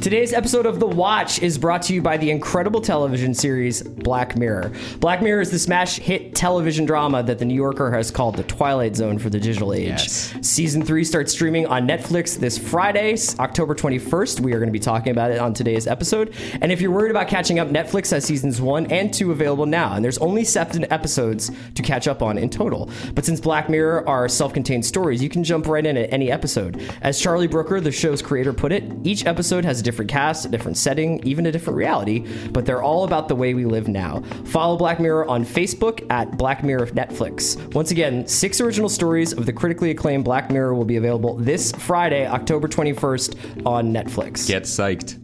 Today's episode of The Watch is brought to you by the incredible television series Black Mirror. Black Mirror is the smash hit television drama that The New Yorker has called the Twilight Zone for the digital age. Yes. Season 3 starts streaming on Netflix this Friday, October 21st. We are going to be talking about it on today's episode. And if you're worried about catching up, Netflix has seasons 1 and 2 available now, and there's only seven episodes to catch up on in total. But since Black Mirror are self contained stories, you can jump right in at any episode. As Charlie Brooker, the show's creator, put it, each episode has a different cast, a different setting, even a different reality, but they're all about the way we live now. Follow Black Mirror on Facebook at Black Mirror Netflix. Once again, six original stories of the critically acclaimed Black Mirror will be available this Friday, October 21st on Netflix. Get psyched.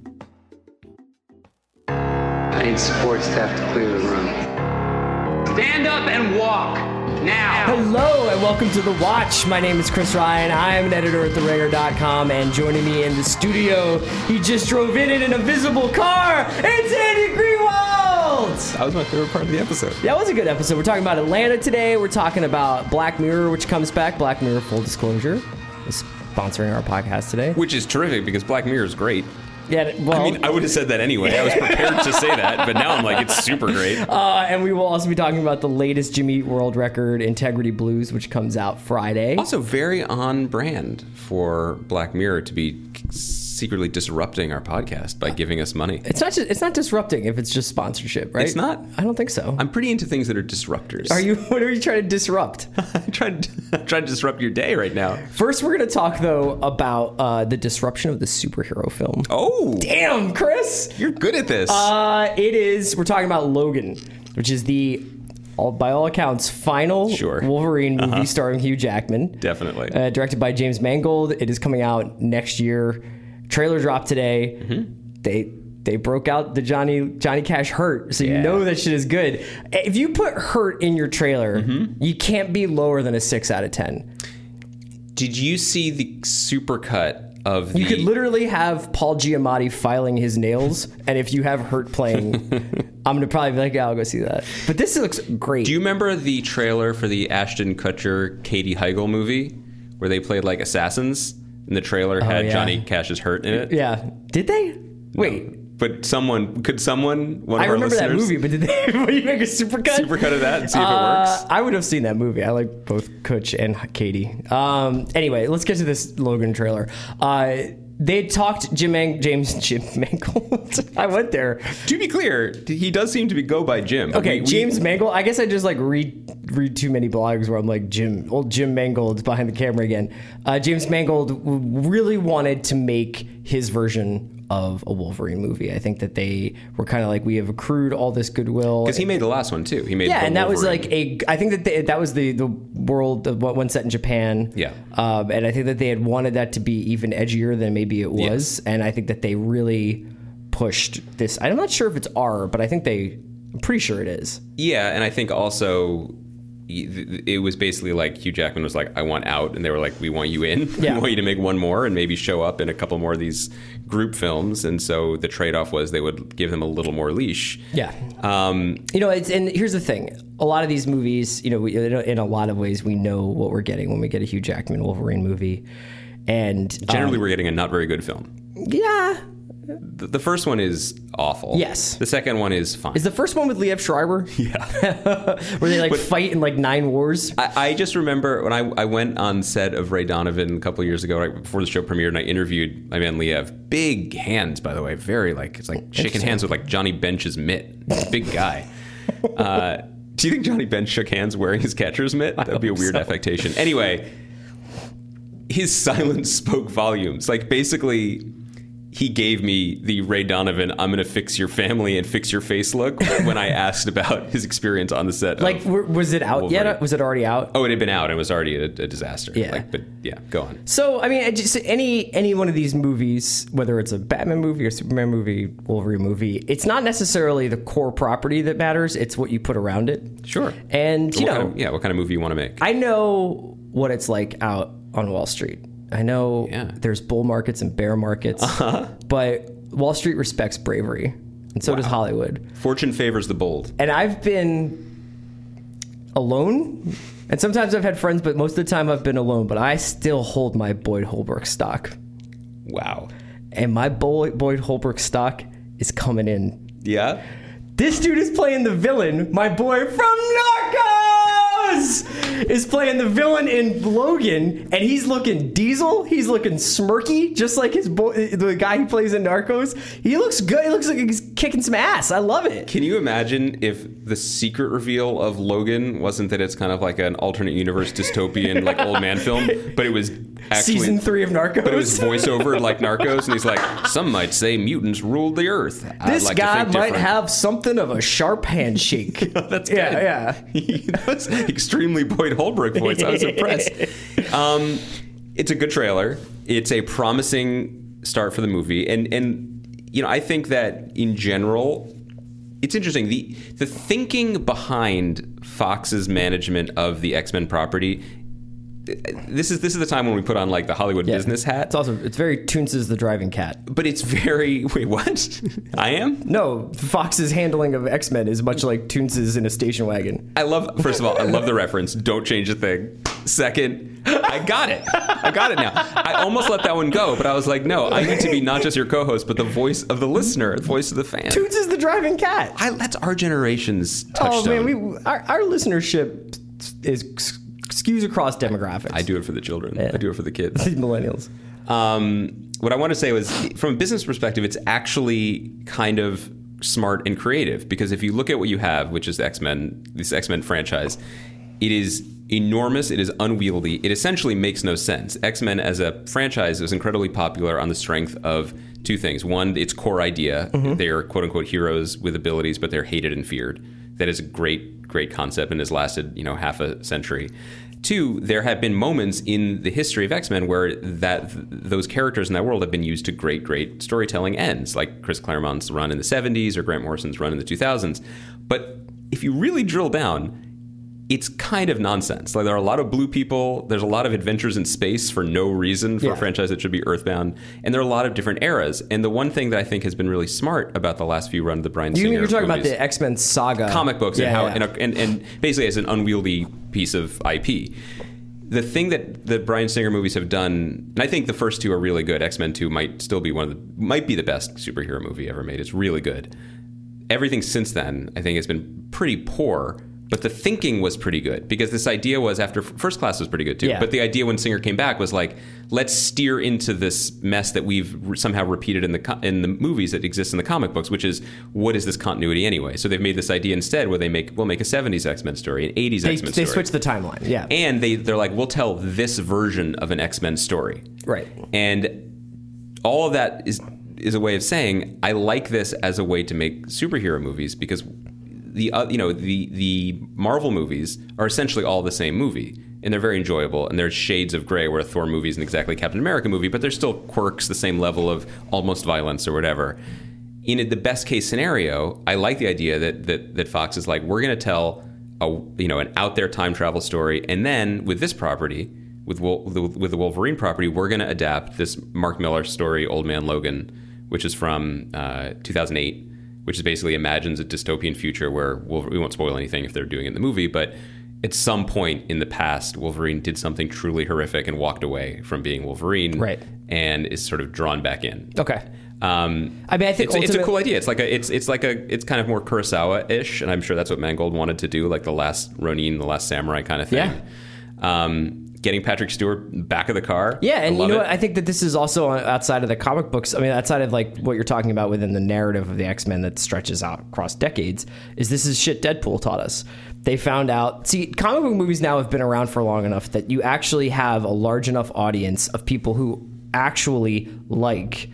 I need support staff to clear the room. Stand up and walk now. Hello and welcome to The Watch. My name is Chris Ryan. I'm an editor at TheRinger.com, and joining me in the studio, he just drove in in an invisible car. It's Andy Greenwald. That was my favorite part of the episode. That was a good episode. We're talking about Atlanta today. We're talking about Black Mirror, which comes back. Black Mirror, full disclosure, is sponsoring our podcast today. Which is terrific because Black Mirror is great. Yeah, well, I mean, I would have said that anyway. I was prepared to say that, but now I'm like, it's super great. uh, and we will also be talking about the latest Jimmy Eat World Record, Integrity Blues, which comes out Friday. Also, very on brand for Black Mirror to be secretly disrupting our podcast by giving us money. It's not just, it's not disrupting if it's just sponsorship, right? It's not? I don't think so. I'm pretty into things that are disruptors. Are you? What are you trying to disrupt? I'm trying to, I'm trying to disrupt your day right now. First, we're going to talk though about uh, the disruption of the superhero film. Oh, Damn, Chris. you're good at this. Uh, it is. We're talking about Logan, which is the, all, by all accounts, final Sure. Uh-huh. Wolverine movie starring Hugh Jackman. Definitely. Uh, directed by James Mangold. It is coming out next year. Trailer dropped today. Mm-hmm. They they broke out the Johnny Johnny Cash hurt, so you know that shit is good. If you put hurt in your trailer, Mm-hmm. you can't be lower than a six out of ten. Did you see the supercut of the? You could literally have Paul Giamatti filing his nails, and if you have Hurt playing, I'm gonna probably be like, yeah, I'll go see that. But this looks great. Do you remember the trailer for the Ashton Kutcher Katie Heigl movie where they played like assassins? And the trailer oh, had Oh, yeah. Johnny Cash's hurt in it. yeah, did they? Wait, But someone could someone one of I our remember that movie, but did they? Would you make a supercut? supercut of that and see if it Uh, works? I would have seen that movie. I like both Kutch and Katie. Um, anyway, let's get to this Logan trailer. Uh, they talked Jim Mang- James Jim Mangold. I went there. To be clear, he does seem to be go by Jim. Okay, We- we- James Mangold. I guess I just like read read too many blogs where I'm like Jim, old Jim Mangold's behind the camera again. Uh, James Mangold really wanted to make his version of a Wolverine movie. I think that they were kind of like we have accrued all this goodwill because he made the last one too. He made yeah, and that was like a. I think that they, that was the the world of what one set in Japan. Yeah. um, and I think that they had wanted that to be even edgier than maybe it was, and I think that they really pushed this. I'm not sure if it's R, but I think they. I'm pretty sure it is. yeah, and I think also. It was basically like Hugh Jackman was like, "I want out," and they were like, "We want you in. Yeah. we want you to make one more and maybe show up in a couple more of these group films." And so the trade-off was they would give him a little more leash. Yeah. Um, You know, it's and here's the thing: a lot of these movies, you know, we, in a lot of ways, we know what we're getting when we get a Hugh Jackman Wolverine movie, and generally, um, we're getting a not very good film. yeah. The, the first one is awful. Yes. The second one is fine. Is the first one with Liev Schreiber? Yeah. Where they like fight in like nine wars? I, I just remember when I, I went on set of Ray Donovan a couple years ago, right before the show premiered, and I interviewed my man Liev. Big hands, by the way, very like it's like shaking hands with like Johnny Bench's mitt. Big guy. Uh, do you think Johnny Bench shook hands wearing his catcher's mitt? That would be a weird so. affectation. Anyway, his silence spoke volumes. Like basically. He gave me the Ray Donovan, I'm going to fix your family and fix your face look when I asked about his experience on the set. Like, was it out Wolverine. yet? Was it already out? Oh, it had been out. It was already a, a disaster. Yeah. Like, but yeah, go on. So, I mean, just any any one of these movies, whether it's a Batman movie or Superman movie, Wolverine movie, it's not necessarily the core property that matters. It's what you put around it. Sure. And you know, kind of, yeah, what kind of movie you want to make? I know what it's like out on Wall Street. I know Yeah. there's bull markets and bear markets, uh-huh. but Wall Street respects bravery, and so does Hollywood. Fortune favors the bold. And I've been alone, and sometimes I've had friends, but most of the time I've been alone. But I still hold my Boyd Holbrook stock. Wow. and my boy Boyd Holbrook stock is coming in. Yeah. This dude is playing the villain. My boy from Narcos is playing the villain in Logan, and he's looking diesel. He's looking smirky, just like his boy, the guy who plays in Narcos. He looks good. He looks like he's kicking some ass. I love it. Can you imagine if the secret reveal of Logan wasn't that it's kind of like an alternate universe dystopian like old man film, but it was actually Season three of Narcos. But it was voiceover like Narcos, and he's like, some might say mutants ruled the earth. I'd this like guy might different." have something of a sharp handshake. That's yeah, good. yeah. that was extremely Boyd Holbrook voice. I was impressed. Um, it's a good trailer. It's a promising start for the movie, and and you know I think that in general, it's interesting the the thinking behind Fox's management of the X Men property. This is this is the time when we put on like the Hollywood Yeah. business hat, It's also it's very Toonces the driving cat. but it's very wait what I am. No, Fox's handling of X Men is much like Toonces in a station wagon. I love. First of all, I love the reference. Don't change a thing. Second, I got it. I got it now. I almost let that one go, but I was like, no, I need to be not just your co-host, but the voice of the listener, the voice of the fan. Toonces is the driving cat. I, that's our generation's touchstone. Oh man, we our, our listenership is skews across demographics. I do it for the children. I do it for the kids. millennials. Um, what I want to say was, from a business perspective, it's actually kind of smart and creative because if you look at what you have, which is X Men, this X Men franchise, it is enormous. It is unwieldy. It essentially makes no sense. X Men as a franchise was incredibly popular on the strength of two things. One, its core idea. They are quote unquote heroes with abilities, but they're hated and feared. That is a great, great concept and has lasted, you know, half a century. Two, there have been moments in the history of X Men where that those characters in that world have been used to great, great storytelling ends, like Chris Claremont's run in the '70s or Grant Morrison's run in the 2000s. But if you really drill down, it's kind of nonsense. Like there are a lot of blue people. There's a lot of adventures in space for no reason for Yeah. a franchise that should be Earthbound, and there are a lot of different eras. And the one thing that I think has been really smart about the last few runs of the Bryan You, Singer you're talking about the X Men saga comic books Yeah, and how yeah. And, a, and and basically as an unwieldy piece of IP. The thing that the Bryan Singer movies have done, and I think the first two are really good. X Men Two might still be one of the might be the best superhero movie ever made. It's really good. Everything since then, I think, has been pretty poor. But the thinking was pretty good because this idea was after First Class was pretty good too. Yeah. But the idea when Singer came back was like, let's steer into this mess that we've somehow repeated in the in the movies that exist in the comic books, which is what is this continuity anyway? So they've made this idea instead where they make we'll make a '70s X Men story, an '80s X Men story. they switch the timeline. Yeah. and they they're like, we'll tell this version of an X Men story, right. and all of that is is a way of saying I like this as a way to make superhero movies because the uh, you know the the Marvel movies are essentially all the same movie and they're very enjoyable and there's shades of gray where a Thor movie isn't exactly Captain America movie but there's still quirks the same level of almost violence or whatever. In the best case scenario, I like the idea that that that Fox is like we're going to tell a you know an out there time travel story and then with this property with with the Wolverine property, we're going to adapt this Mark Millar story, Old Man Logan, which is from uh, 2008, which is basically imagines a dystopian future where Wolver- we won't spoil anything if they're doing it in the movie, but at some point in the past, Wolverine did something truly horrific and walked away from being Wolverine, Right. And is sort of drawn back in. Okay. Um, I mean, I think it's, it's a cool idea. It's like a, it's it's like a, it's kind of more Kurosawa-ish, and I'm sure that's what Mangold wanted to do, like the last Ronin, the last samurai kind of thing. Um, getting Patrick Stewart back of the car. Yeah, and you know it. what? I think that this is also outside of the comic books. I mean, outside of like what you're talking about within the narrative of the X Men that stretches out across decades. Is this is shit Deadpool taught us? They found out. See, comic book movies now have been around for long enough that you actually have a large enough audience of people who actually like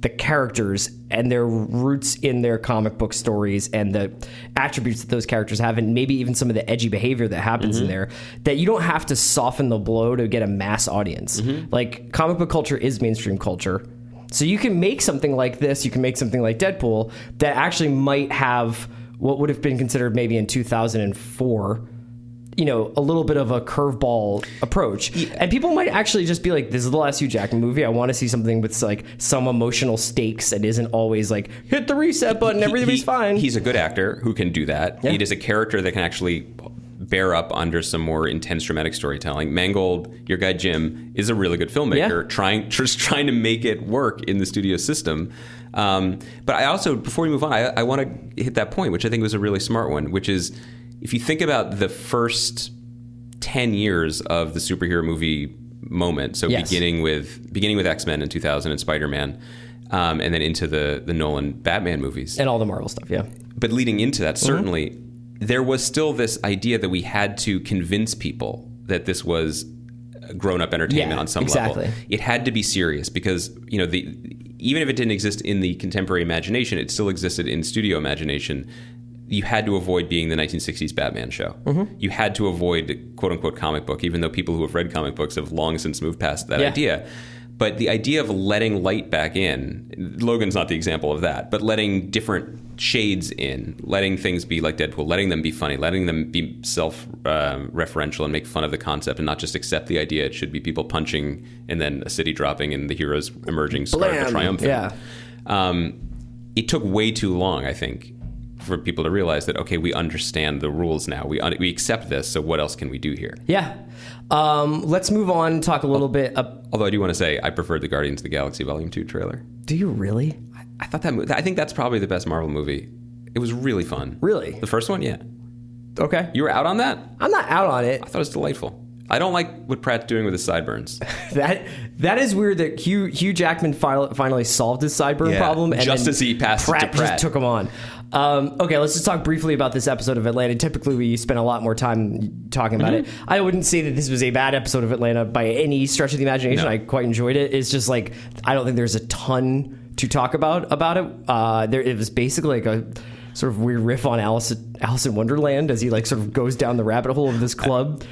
the characters and their roots in their comic book stories and the attributes that those characters have and maybe even some of the edgy behavior that happens in mm-hmm. there that you don't have to soften the blow to get a mass audience. Mm-hmm. Like comic book culture is mainstream culture. So you can make something like this you can make something like deadpool that actually might have what would have been considered maybe in 2004 you know, a little bit of a curveball approach. And people might actually just be like, this is the last Hugh Jackman movie. I want to see something with like some emotional stakes and isn't always like, hit the reset button, He- everything's he- fine. He's a good actor who can do that. Yeah. It is a character that can actually bear up under some more intense dramatic storytelling. Mangold, your guy Jim, is a really good filmmaker, Yeah. trying just trying to make it work in the studio system. Um, but I also, before we move on, I, I want to hit that point, which I think was a really smart one, which is if you think about the first 10 years of the superhero movie moment so Yes. beginning with beginning with x-men in 2000 and spider-man um, and then into the the nolan batman movies and all the Marvel stuff. Yeah. but leading into that certainly there was still this idea that we had to convince people that this was grown-up entertainment Yeah, on some exactly. level it had to be serious because you know the even if it didn't exist in the contemporary imagination it still existed in studio imagination you had to avoid being the 1960s Batman show. Mm-hmm. You had to avoid quote unquote comic book, even though people who have read comic books have long since moved past that Yeah. idea. But the idea of letting light back in, Logan's not the example of that, but letting different shades in, letting things be like Deadpool, letting them be funny, letting them be self um, referential and make fun of the concept and not just accept the idea it should be people punching and then a city dropping and the heroes emerging scarred triumphant. Yeah. Um, it took way too long, I think, for people to realize that okay, we understand the rules now. We un- we accept this. So what else can we do here? Yeah. Um, let's move on talk a little bit. Up, Although I do want to say I preferred the Guardians of the Galaxy Volume Two trailer. do you really? I thought that mo- I think that's probably the best Marvel movie. It was really fun. Really? the first one, yeah. Okay. You were out on that. I'm not out on it. I thought it was delightful. I don't like what Pratt's doing with his sideburns. That that is weird that Hugh Hugh Jackman fi- finally solved his sideburn Yeah, problem, and just as he passed Pratt, Pratt. just took him on. Um, okay, let's just talk briefly about this episode of Atlanta. Typically, we spend a lot more time talking about Mm-hmm. it. I wouldn't say that this was a bad episode of Atlanta by any stretch of the imagination. No. I quite enjoyed it. It's just like I don't think there's a ton to talk about about it. Uh, there, it was basically like a sort of weird riff on Alice Alice in Wonderland as he like sort of goes down the rabbit hole of this club.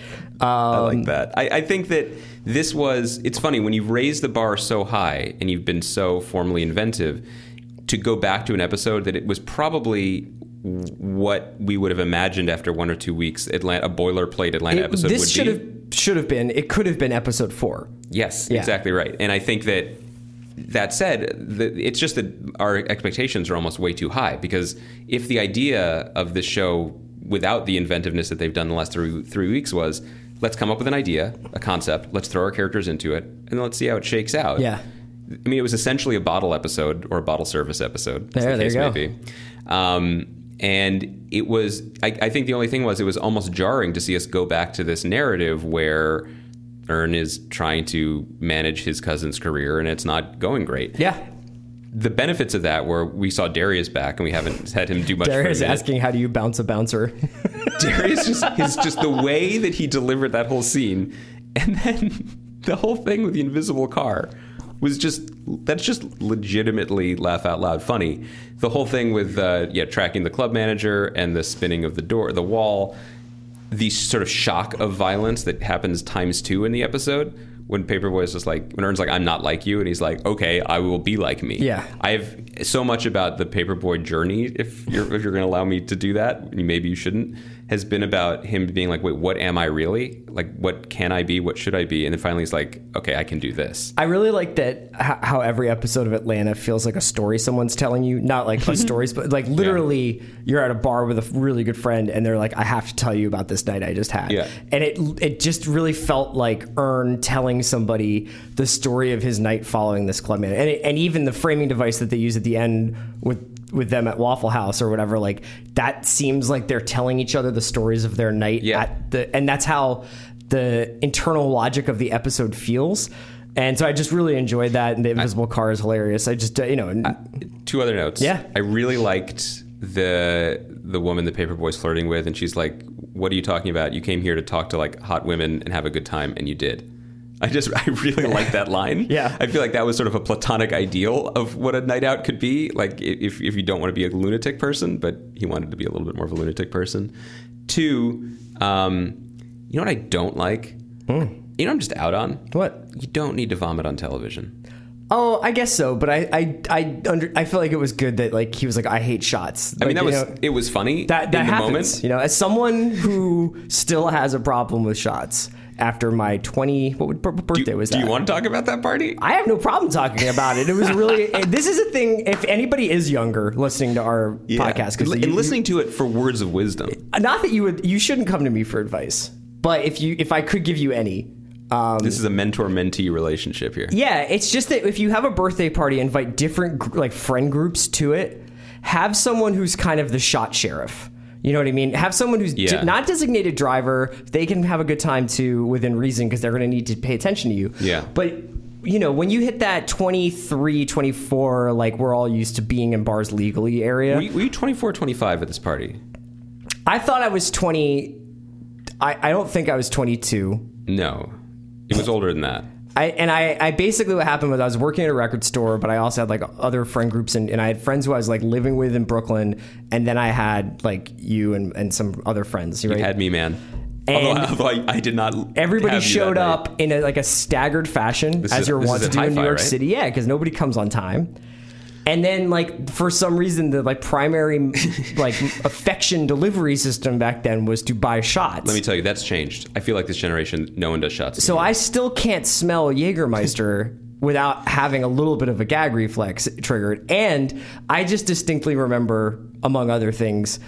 Um, I like that. I, I think that this was. It's funny when you've raised the bar so high and you've been so formally inventive. To go back to an episode that it was probably what we would have imagined after one or two weeks. Atlanta, a boilerplate Atlanta it- episode this would should be. have should have been. It could have been episode four. Yes, Yeah. exactly right. And I think that that said, the, it's just that our expectations are almost way too high because if the idea of this show, without the inventiveness that they've done the last three three weeks, was let's come up with an idea, a concept, let's throw our characters into it, and let's see how it shakes out. Yeah. I mean, it was essentially a bottle episode or a bottle service episode. There- the there case you may go. be. Um, and it was, I, I think the only thing was it was almost jarring to see us go back to this narrative where Earn is trying to manage his cousin's career and it's not going great. Yeah. The benefits of that were we saw Darius back and we haven't had him do much. Darius asking, "How do you bounce a bouncer?" Darius just his just the way that he delivered that whole scene, and then the whole thing with the invisible car was just that's just legitimately laugh out loud funny. The whole thing with uh, yeah tracking the club manager and the spinning of the door, the wall, the sort of shock of violence that happens times two in the episode. When Paper Boi is just like, when Earn's like, I'm not like you, and he's like, okay, I will be like me. Yeah. I have so much about the Paper Boi journey, if you're if you're going to allow me to do that, maybe you shouldn't, has been about him being like, wait, what am I really? Like, what can I be? What should I be? And then finally, he's like, okay, I can do this. I really like that how every episode of Atlanta feels like a story someone's telling you. Not like a stories, but like literally, you're at a bar with a really good friend, and they're like, "I have to tell you about this night I just had." Yeah. and it it just really felt like Earn telling somebody the story of his night following this club man, and it, and even the framing device that they use at the end with with them at Waffle House or whatever, like that seems like they're telling each other the stories of their night Yeah. at the, and that's how the internal logic of the episode feels. And so I just really enjoyed that, and the invisible car is hilarious. I just, uh, you know, Two other notes. Yeah. I really liked the the woman the Paper Boi's flirting with, and she's like, "What are you talking about? You came here to talk to like hot women and have a good time, and you did." I just I really like that line. Yeah. I feel like that was sort of a platonic ideal of what a night out could be. Like if if you don't want to be a lunatic person, but he wanted to be a little bit more of a lunatic person. Two, um, you know what I don't like? You know what I'm just out on? what? You don't need to vomit on television. Oh, I guess so. But I, I, I, under, I feel like it was good that like he was like, I hate shots. I mean, that was know, it was funny that that in the happens. moment. You know, as someone who still has a problem with shots, after my 20 what, would, what Do, birthday was do that? you want to talk about that party? I have no problem talking about it. It was really. this is a thing. If anybody is younger listening to our podcast, and, because and listening to it for words of wisdom. not that you would, you shouldn't come to me for advice. But if you, if I could give you any, um, This is a mentor-mentee relationship here. yeah, it's just that if you have a birthday party, invite different like friend groups to it. Have someone who's kind of the shot sheriff. You know what I mean? Have someone who's Yeah. de- not designated driver. They can have a good time too within reason because they're going to need to pay attention to you. Yeah. But you know, when you hit that 23, 24, like we're all used to being in bars legally area, Were you, were you 24, 25 at this party? I thought I was 20. I, I don't think I was 22. No, it was older than that. I, and I, I basically what happened was I was working at a record store, but I also had like other friend groups and, and I had friends who I was like living with in Brooklyn, and then I had like you and, and some other friends. Right? You had me, man. And- although, although I, I did not. Everybody showed up in a, like a staggered fashion, This as is- you're wont to do in New York right? City. Yeah, because nobody comes on time. And then, like for some reason, the like primary like affection delivery system back then was to buy shots. Let me tell you, that's changed. I feel like this generation, no one does shots. So I still can't smell Jägermeister without having a little bit of a gag reflex triggered. And I just distinctly remember, among other things,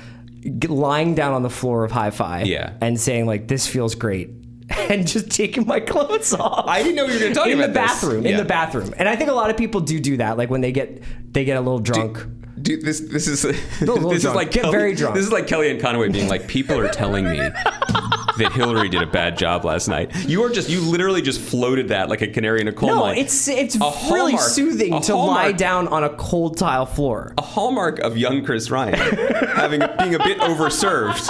lying down on the floor of Hi-Fi Yeah. and saying like, "This feels great." And just taking my clothes off. I didn't know you were gonna talk in about the this. bathroom. In Yeah. the bathroom, and I think a lot of people do do that. Like when they get they get a little drunk. Dude, this this is this is like Get Kelly, very drunk. This is like Kellyanne Conway being like, people are telling me that Hillary did a bad job last night. You are just you literally just floated that like a canary in a coal no, mine. it's it's A really soothing to lie down on a cold tile floor. a hallmark of young Chris Ryan having being a bit overserved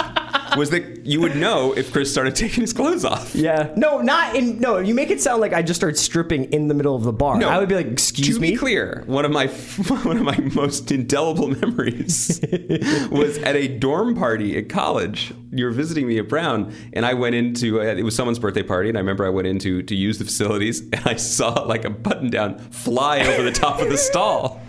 was that you would know if Chris started taking his clothes off. Yeah. No, not in. No, you make it sound like I just started stripping in the middle of the bar. No. I would be like, "Excuse to me." be clear, one of my one of my most indelible memories was at a dorm party at college. You were visiting me at Brown, and I went into uh, it was someone's birthday party, and I remember I went into to use the facilities, and I saw like a button down fly over the top of the stall.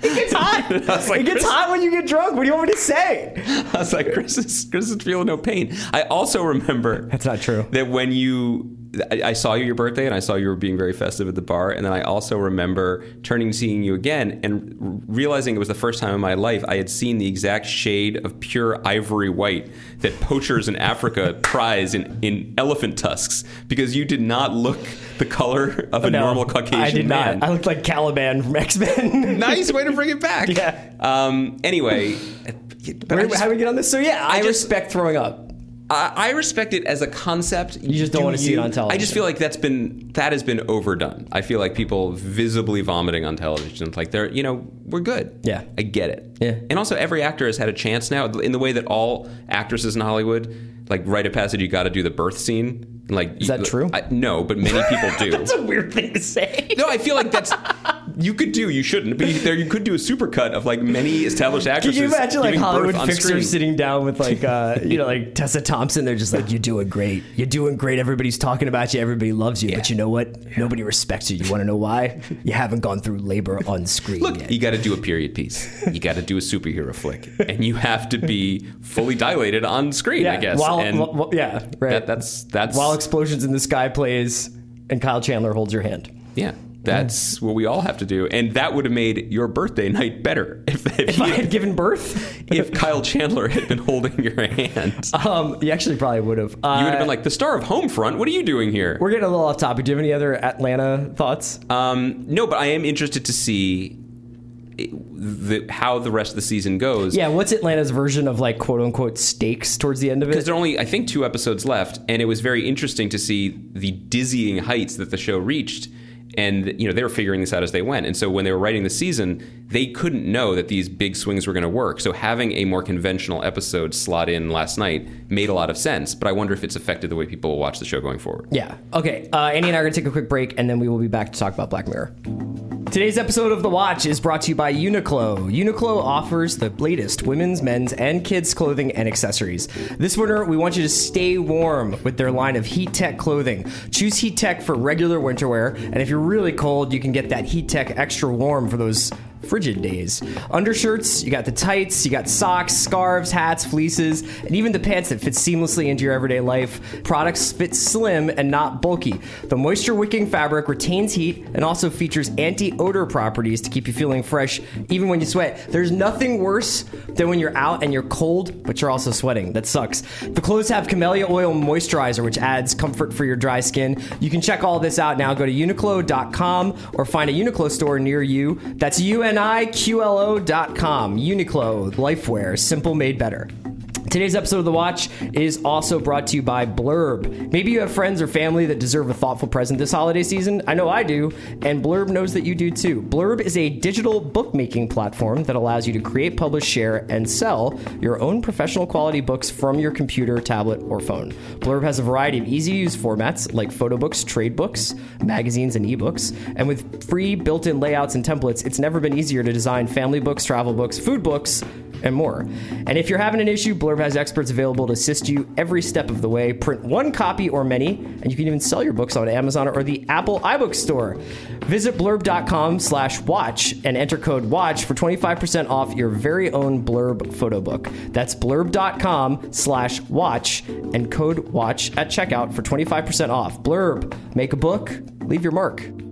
It gets hot. Like, it gets hot when you get drunk. What do you want me to say? I was like, Chris is Chris is feeling no pain. I also remember That's not true. That when you, I, I saw you your birthday, and I saw you were being very festive at the bar, and then I also remember turning seeing you again, and realizing it was the first time in my life I had seen the exact shade of pure ivory white that poachers in Africa prize in, in elephant tusks, because you did not look the color of a No, normal Caucasian I did man. not. I looked like Caliban from X Men. nice way to bring it back. Yeah. Um. Anyway. I just- How do we get on this? So yeah, I, I just- respect throwing up. I, I respect it as a concept. You just don't wanna see it on television. I just feel like that's been that has been overdone. I feel like people visibly vomiting on television, like they're you know we're good. Yeah. I get it. Yeah. and also every actor has had a chance now in the way that all actresses in Hollywood like rite of passage. You got to do the birth scene. Like Is that true? I, no, but many people do. That's a weird thing to say. no, I feel like that's you could do. You shouldn't, but you, there you could do a supercut of like many established actresses. Can you imagine like Hollywood fixers screen. sitting down with like uh you know like Tessa Thompson? They're just like, "You're doing great. You're doing great. Everybody's talking about you. Everybody loves you. But you know what? Nobody respects you. You want to know why? You haven't gone through labor on screen Look, yet." you got to do a period piece. You got to do a superhero flick, and you have to be fully dilated on screen. I guess. While, and while- while- yeah, right. that, that's that's while explosions in the sky plays and Kyle Chandler holds your hand. yeah. That's what we all have to do, and that would have made your birthday night better if if, If you- I had given birth, if Kyle Chandler had been holding your hand. um, you actually probably would have. Uh, You would have been like the star of Homefront. What are you doing here? we're getting a little off topic. Do you have any other Atlanta thoughts? Um, no, but I am interested to see the, how the rest of the season goes. yeah, what's Atlanta's version of like quote unquote stakes towards the end of it? because there are only I think two episodes left, and it was very interesting to see the dizzying heights that the show reached. And you know they were figuring this out as they went, and so when they were writing the season, they couldn't know that these big swings were going to work. So having a more conventional episode slot in last night made a lot of sense. But I wonder if it's affected the way people will watch the show going forward. Yeah. Okay. Uh, Andy and I are going to take a quick break, and then we will be back to talk about Black Mirror. Today's episode of The Watch is brought to you by Uniqlo. Uniqlo offers the latest women's, men's, and kids' clothing and accessories. This winter, we want you to stay warm with their line of Heat Tech clothing. Choose Heat Tech for regular winter wear, and if you're really cold, you can get that Heat Tech extra warm for those frigid days. Undershirts, you got the tights, you got socks, scarves, hats, fleeces, and even the pants that fit seamlessly into your everyday life. Products fit slim and not bulky. The moisture wicking fabric retains heat and also features anti odor properties to keep you feeling fresh even when you sweat. There's nothing worse than when you're out and you're cold, but you're also sweating. That sucks. The clothes have camellia oil moisturizer, which adds comfort for your dry skin. You can check all this out now. Go to uniqlo.com or find a Uniqlo store near you. That's U N I Q L O.com. Uniqlo, lifewear, simple made better. Today's episode of The Watch is also brought to you by Blurb. Maybe you have friends or family that deserve a thoughtful present this holiday season. I know I do, and Blurb knows that you do too. Blurb is a digital bookmaking platform that allows you to create, publish, share, and sell your own professional quality books from your computer, tablet, or phone. Blurb has a variety of easy to use formats like photo books, trade books, magazines, and ebooks. And with free built in layouts and templates, it's never been easier to design family books, travel books, food books, and more. And if you're having an issue, Blurb has experts available to assist you every step of the way. Print one copy or many, and you can even sell your books on Amazon or the Apple iBook store. Visit blurb.com slash watch and enter code WATCH for 25% off your very own Blurb photo book. That's blurb.com slash watch and code WATCH at checkout for 25% off. Blurb, make a book, leave your mark.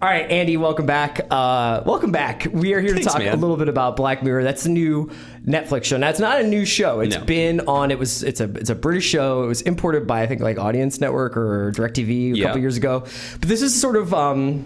All right, Andy, welcome back. Uh, welcome back. We are here Thanks, to talk man. a little bit about Black Mirror. That's the new Netflix show. Now, it's not a new show. It's No. been on. It was. It's a. It's a British show. It was imported by I think like Audience Network or DirecTV a Yeah. couple years ago. But this is sort of. Um,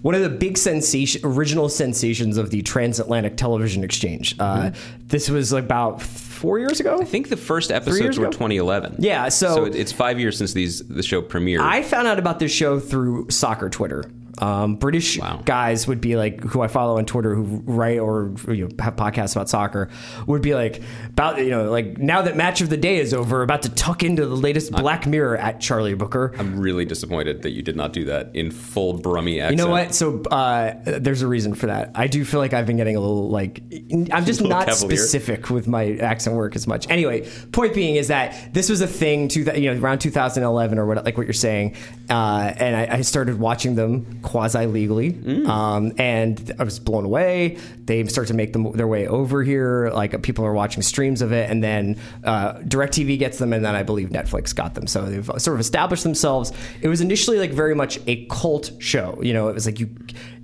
one of the big sensation, original sensations of the transatlantic television exchange. Uh, This was about four years ago. Mm-hmm. I think the first episodes were ago? 2011. Yeah, so- it- it's five years since these the show premiered. I found out about this show through soccer Twitter. Um, British Wow. guys would be like, who I follow on Twitter, who write or you know, have podcasts about soccer, would be like, about you know, like now that match of the day is over, about to tuck into the latest Black Mirror at Charlie Brooker. I'm really disappointed that you did not do that in full Brummy accent. You know what? So uh, there's a reason for that. I do feel like I've been getting a little like I'm just not cavalier. specific with my accent work as much. Anyway, point being is that this was a thing to you know around 2011 or what like what you're saying, uh, and I, I started watching them quasi legally, Mm. um, and I was blown away. They start to make them their way over here. Like people are watching streams of it, and then uh, Directv gets them, and then I believe Netflix got them. So they've sort of established themselves. It was initially like very much a cult show. You know, it was like you.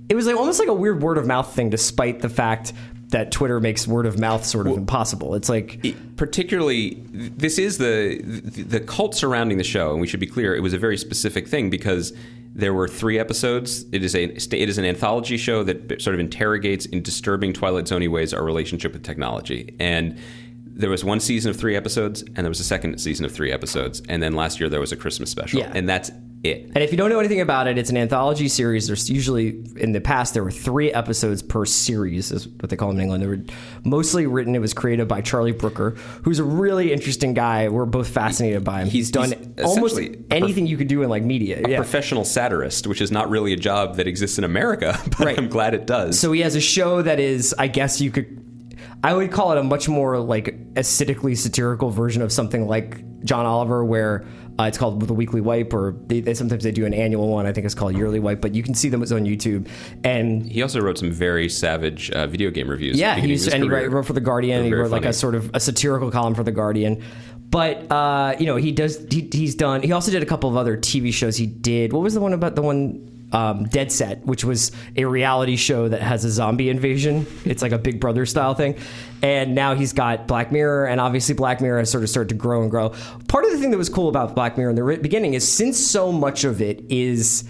It was like almost like a weird word of mouth thing, despite the fact that Twitter makes word of mouth sort of impossible. It's like It- particularly this is the the cult surrounding the show and we should be clear it was a very specific thing because there were three episodes. It is a it is an anthology show that sort of interrogates in disturbing twilight zoney ways our relationship with technology. And there was one season of three episodes and there was a second season of three episodes. And then last year there was a christmas special. Yeah. and that's it And if you don't know anything about it, it's an anthology series. There's usually in the past there were three episodes per series, is what they call them in England. They were mostly written. It was created by Charlie Brooker, who's a really interesting guy. We're both fascinated by him. He's, He's- done he's almost a anything you could do in like media. Yeah. professional satirist which is not really a job that exists in america but Right. i'm glad it does So he has a show that is, I guess you could, I would call it a much more like acidically satirical version of something like John Oliver, where uh, it's called the Weekly Wipe, or they, they sometimes they do an annual one. I think it's called Yearly Wipe, but you can see them on YouTube. And He also wrote some very savage uh, video game reviews. yeah, he used and he career. wrote, wrote for the Guardian. He wrote like a sort of a satirical column for the Guardian. But uh, you know, he does. He, he's done. He also did a couple of other TV shows. He did. What was the one about the one? Um, Dead Set, which was a reality show that has a zombie invasion. It's like a Big Brother style thing. And now he's got Black Mirror, and obviously Black Mirror has sort of started to grow and grow. Part of the thing that was cool about Black Mirror in the beginning is since so much of it is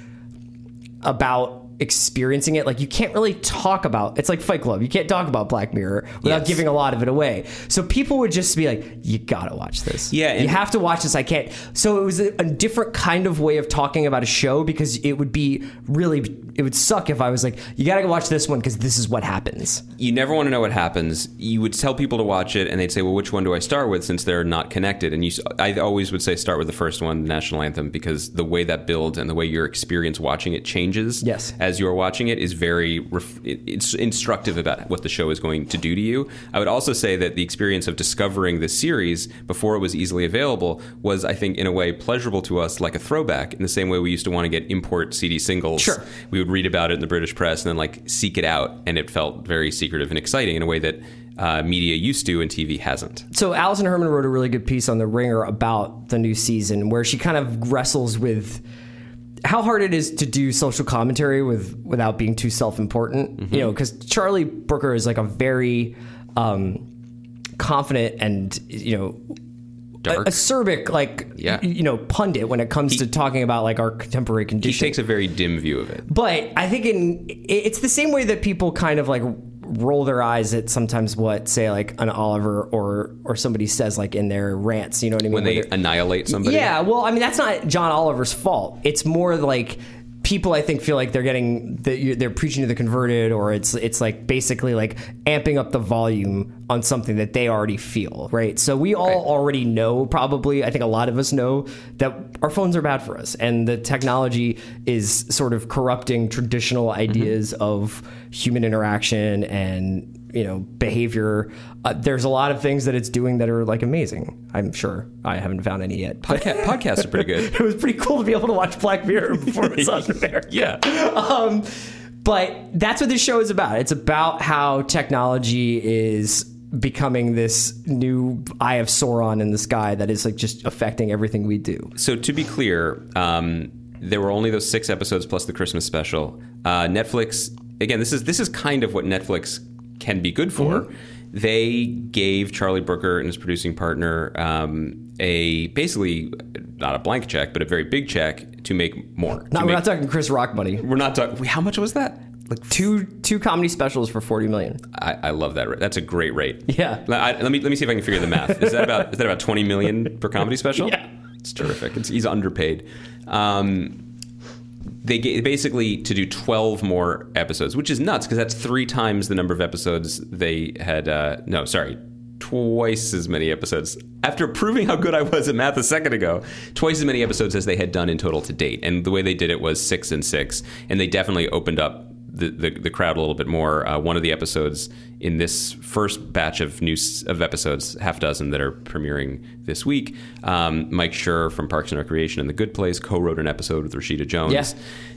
about experiencing it like you can't really talk about it's like fight club you can't talk about black mirror without Yes. giving a lot of it away so people would just be like you gotta watch this Yeah, you have to watch this i can't so it was a, a different kind of way of talking about a show because it would be really it would suck if i was like you gotta go watch this one because this is what happens you never want to know what happens. You would tell people to watch it, and they'd say, "Well, which one do I start with?" Since they're not connected, and you, I always would say start with the first one, the national anthem, because the way that builds and the way your experience watching it changes Yes. as as you're watching it is very ref- it's instructive about what the show is going to do to you. I would also say that the experience of discovering this series before it was easily available was, I think, in a way pleasurable to us, like a throwback. In the same way we used to want to get import CD singles. Sure. we would read about it in the British press and then like seek it out, and it felt very secretive and exciting in a way that uh, media used to and TV hasn't. So Alison Herman wrote a really good piece on the Ringer about the new season, where she kind of wrestles with how hard it is to do social commentary with without being too self-important. You know, because Charlie Brooker is like a very um, confident and you know Dark. acerbic like Yeah. you know pundit when it comes to talking about like our contemporary condition. he takes a very dim view of it. But I think in it's the same way that people kind of like roll their eyes at sometimes what say like an Oliver or or somebody says like in their rants. You know what I mean? When they annihilate somebody. yeah, well, I mean that's not John Oliver's fault. It's more like people I think feel like they're getting the, they're preaching to the converted, or it's it's like basically like amping up the volume on something that they already feel, right? So we all already know, probably. I think a lot of us know that our phones are bad for us, and the technology is sort of corrupting traditional mm-hmm. ideas of human interaction and you know behavior. Uh, there's a lot of things that it's doing that are like amazing. I'm sure I haven't found any yet. Podca- podcasts are pretty good. it was pretty cool to be able to watch Black Mirror before it was on America. Yeah. Um, but that's what this show is about. It's about how technology is becoming this new eye of Sauron in the sky that is like just affecting everything we do. So to be clear, um, there were only those six episodes plus the Christmas special. Uh, Netflix again. This is this is kind of what Netflix can be good for. Mm-hmm. They gave Charlie Brooker and his producing partner um, a basically not a blank check, but a very big check to make more. No, we're make- not talking Chris Rock money. We're not talking. How much was that? Like Two two comedy specials for forty million. I, I love that. That's a great rate. Yeah. I, let me let me see if I can figure the math. Is that about is that about twenty million per comedy special? Yeah. it's terrific. It's, he's underpaid. Um, they basically to do twelve more episodes, which is nuts because that's three times the number of episodes they had. Uh, no, sorry. Twice as many episodes. After proving how good I was at math a second ago, twice as many episodes as they had done in total to date. And the way they did it was six and six. And they definitely opened up the, the, the crowd a little bit more. Uh, one of the episodes in this first batch of news of episodes, half dozen that are premiering this week, um, Mike Schur from Parks and Recreation and The Good Place co-wrote an episode with Rashida Jones. Yeah.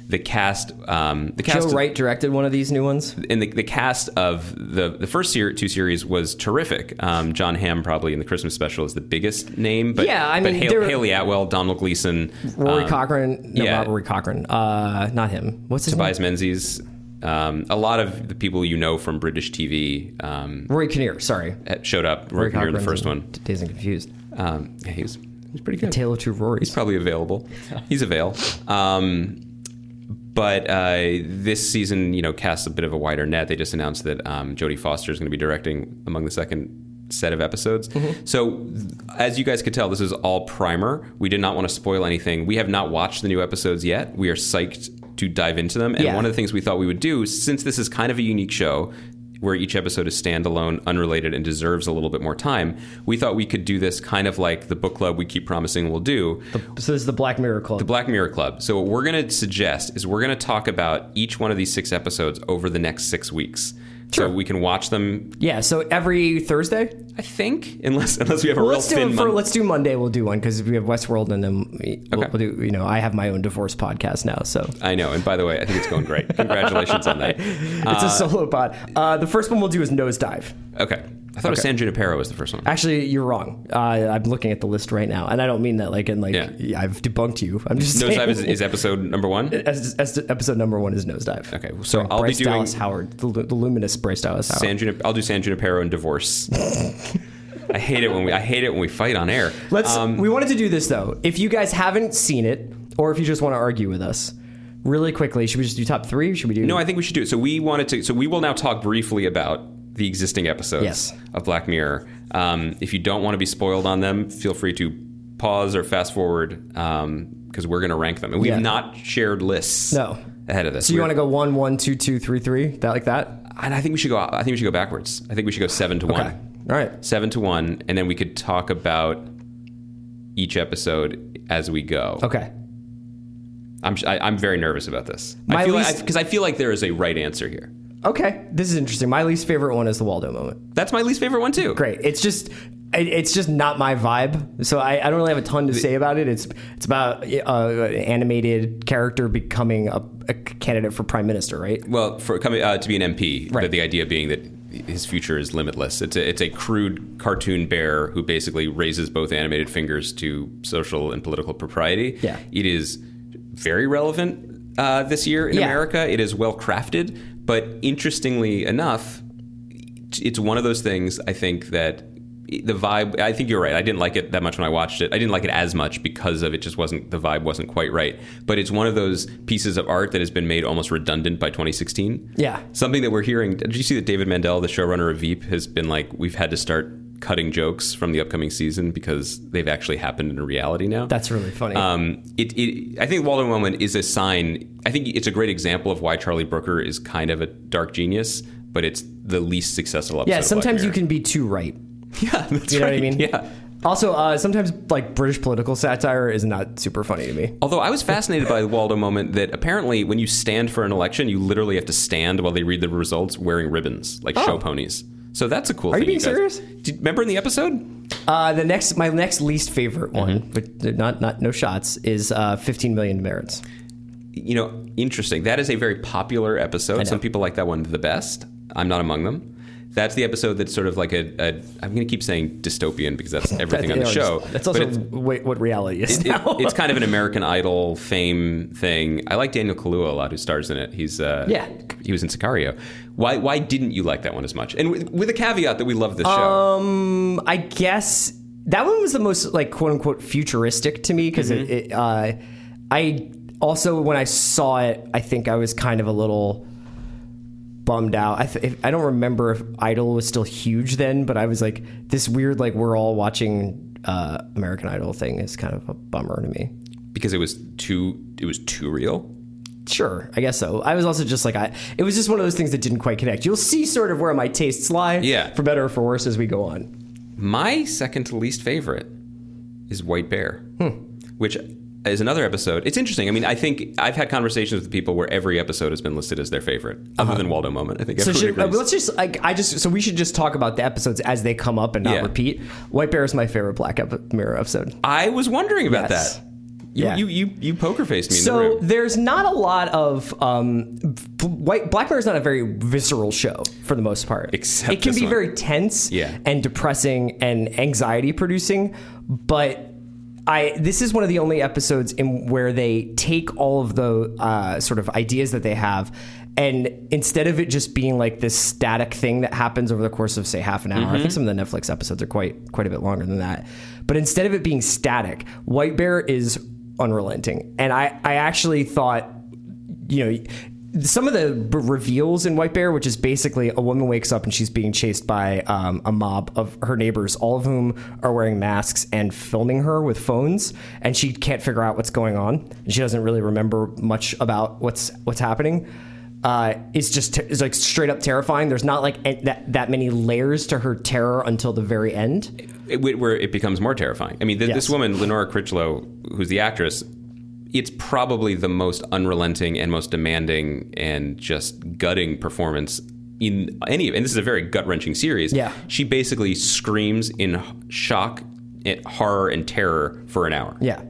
The cast, um, the Joe cast, Wright directed one of these new ones. and the, the cast of the the first ser- two series was terrific. Um, Jon Hamm probably in the Christmas special is the biggest name, but Yeah, I but mean, Hale- there- Hayley Atwell, Domhnall Gleeson, Rory um, Cochrane. No, yeah. not Rory Cochrane. Uh, not him. What's his Tobias name? Menzies. Um, a lot of the people you know from British TV um, Rory Kinnear. Sorry. showed up. Rory Rory in the first one. Dazed and Confused. Um, yeah, he was he was pretty good. Tale of Two Rorys. He's probably available. He's avail. Um, but uh, this season, you know, casts a bit of a wider net. They just announced that um, Jodie Foster is going to be directing among the second set of episodes. So, th- as you guys could tell, this is all primer. We did not want to spoil anything. We have not watched the new episodes yet. We are psyched to dive into them. And Yeah. one of the things we thought we would do, since this is kind of a unique show, where each episode is standalone, unrelated, and deserves a little bit more time, we thought we could do this kind of like the book club we keep promising we'll do. So this is the Black Mirror Club. The Black Mirror Club. So what we're going to suggest is we're going to talk about each one of these six episodes over the next six weeks. Sure. So we can watch them. yeah. So every Thursday. I think, unless unless we have a Well, real let's do thin it for. Let's do Monday. We'll do one because we have Westworld, and then we, we'll, Okay. we'll do. You know, I have my own divorce podcast now, so I know. And by the way, I think it's going great. Congratulations on that. it's a solo pod. Uh, the first one we'll do is Nosedive. Okay. I thought it was San Junipero was the first one. Actually, you're wrong. Uh, I'm looking at the list right now, and I don't mean that like in like Yeah. I've debunked you. I'm just Nosedive saying, is, is episode number one. as, as episode number one is Nosedive. Okay, so I'll Bryce be doing Dallas Howard, the, the luminous Bryce Dallas Howard. San Junip- I'll do San Junipero and divorce. I hate it when we I hate it when we fight on air. Let's. Um, we wanted to do this though. If you guys haven't seen it, or if you just want to argue with us, really quickly, should we just do top three? Or should we do? No, I think we should do it. So we wanted to. So we will now talk briefly about the existing episodes Yes. of Black Mirror. Um, if you don't want to be spoiled on them, feel free to pause or fast forward because we're going to rank them, and we have Yeah. not shared lists. No. ahead of this. So you want to go one, one, two, two, three, three? That like that? And I think we should go. I think we should go backwards. I think we should go seven to Okay. one. All right. Seven to one, and then we could talk about each episode as we go. Okay. I'm I, I'm very nervous about this. My I feel because I feel like there is a right answer here. Okay, this is interesting. My least favorite one is the Waldo moment. That's my least favorite one too. Great. It's just it- it's just not my vibe. So I, I don't really have a ton to say about it. It's it's about uh, an animated character becoming a, a candidate for prime minister, right? Well, for coming uh, to be an MP, Right. the idea being that his future is limitless. It's a, it's a crude cartoon bear who basically raises both animated fingers to social and political propriety. Yeah. it is very relevant uh, this year in Yeah. America. It is well crafted, but interestingly enough, it's one of those things I think that the vibe I think you're right. I didn't like it that much when I watched it. I didn't like it as much because of it just wasn't the vibe wasn't quite right. But it's one of those pieces of art that has been made almost redundant by 2016. Yeah. Something that we're hearing. Did you see that David Mandel, the showrunner of Veep, has been like we've had to start cutting jokes from the upcoming season because they've actually happened in reality now. That's really funny. Um, it, it, I think Waldo Moment is a sign. I think it's a great example of why Charlie Brooker is kind of a dark genius, but it's the least successful episode. yeah, sometimes you can be too right. Yeah, that's You know what I mean? Yeah. Also, uh, sometimes like British political satire is not super funny to me. Although I was fascinated by the Waldo moment that apparently when you stand for an election, you literally have to stand while they read the results wearing ribbons like show ponies. So that's a cool. Are you being guys- serious? Did, remember in the episode? Uh, the next, my next least favorite one, Mm-hmm. but not not no shots, is uh, 15 million merits. You know, interesting. That is a very popular episode. Some people like that one the best. I'm not among them. That's the episode that's sort of like a. a I'm going to keep saying dystopian because that's everything on the That- show. That's also what reality is it- now. it's kind of an American Idol fame thing. I like Daniel Kaluuya a lot, who stars in it. He's uh, Yeah. he was in Sicario. Why why didn't you like that one as much? And with, with a caveat that we love this show. Um, I guess that one was the most like quote unquote futuristic to me because Mm-hmm. it, it uh, I also when I saw it, I think I was kind of a little bummed out. I th- I don't remember if Idol was still huge then, but I was like this weird like we're all watching uh, American Idol thing is kind of a bummer to me. because it was too it was too real. Sure, I guess so. I was also just like I. It was just one of those things that didn't quite connect. You'll see sort of where my tastes lie. Yeah. for better or for worse as we go on. My second to least favorite is White Bear, Hmm. which is another episode. It's interesting. I mean, I think I've had conversations with people where every episode has been listed as their favorite, other than Waldo Moment. I think Uh-huh. So everyone should, uh, agrees. let's just like I just so we should just talk about the episodes as they come up and not Yeah. repeat. White Bear is my favorite Black Ep- Mirror episode. I was wondering about Yes. that. You, Yeah. you you you poker faced me in the So room. there's not a lot of um, White Black Mirror is not a very visceral show for the most part. Except it can be one. very tense Yeah. and depressing and anxiety producing, but. I this is one of the only episodes in where they take all of the uh, sort of ideas that they have, and instead of it just being like this static thing that happens over the course of say half an hour, I Mm-hmm. think some of the Netflix episodes are quite quite a bit longer than that. But instead of it being static, White Bear is unrelenting, and I I actually thought you know some of the b- reveals in White Bear, which is basically a woman wakes up and she's being chased by um, a mob of her neighbors, all of whom are wearing masks and filming her with phones, and she can't figure out what's going on, she doesn't really remember much about what's what's happening. Uh, is just ter- is like straight up terrifying. There's not like en- that that many layers to her terror until the very end. it, where it becomes more terrifying. I mean, th- Yes. this woman, Lenora Crichlow, who's the actress, it's probably the most unrelenting and most demanding and just gutting performance in any. And this is a very gut wrenching series. Yeah. she basically screams in shock, eh, horror, and terror for an hour. Yeah.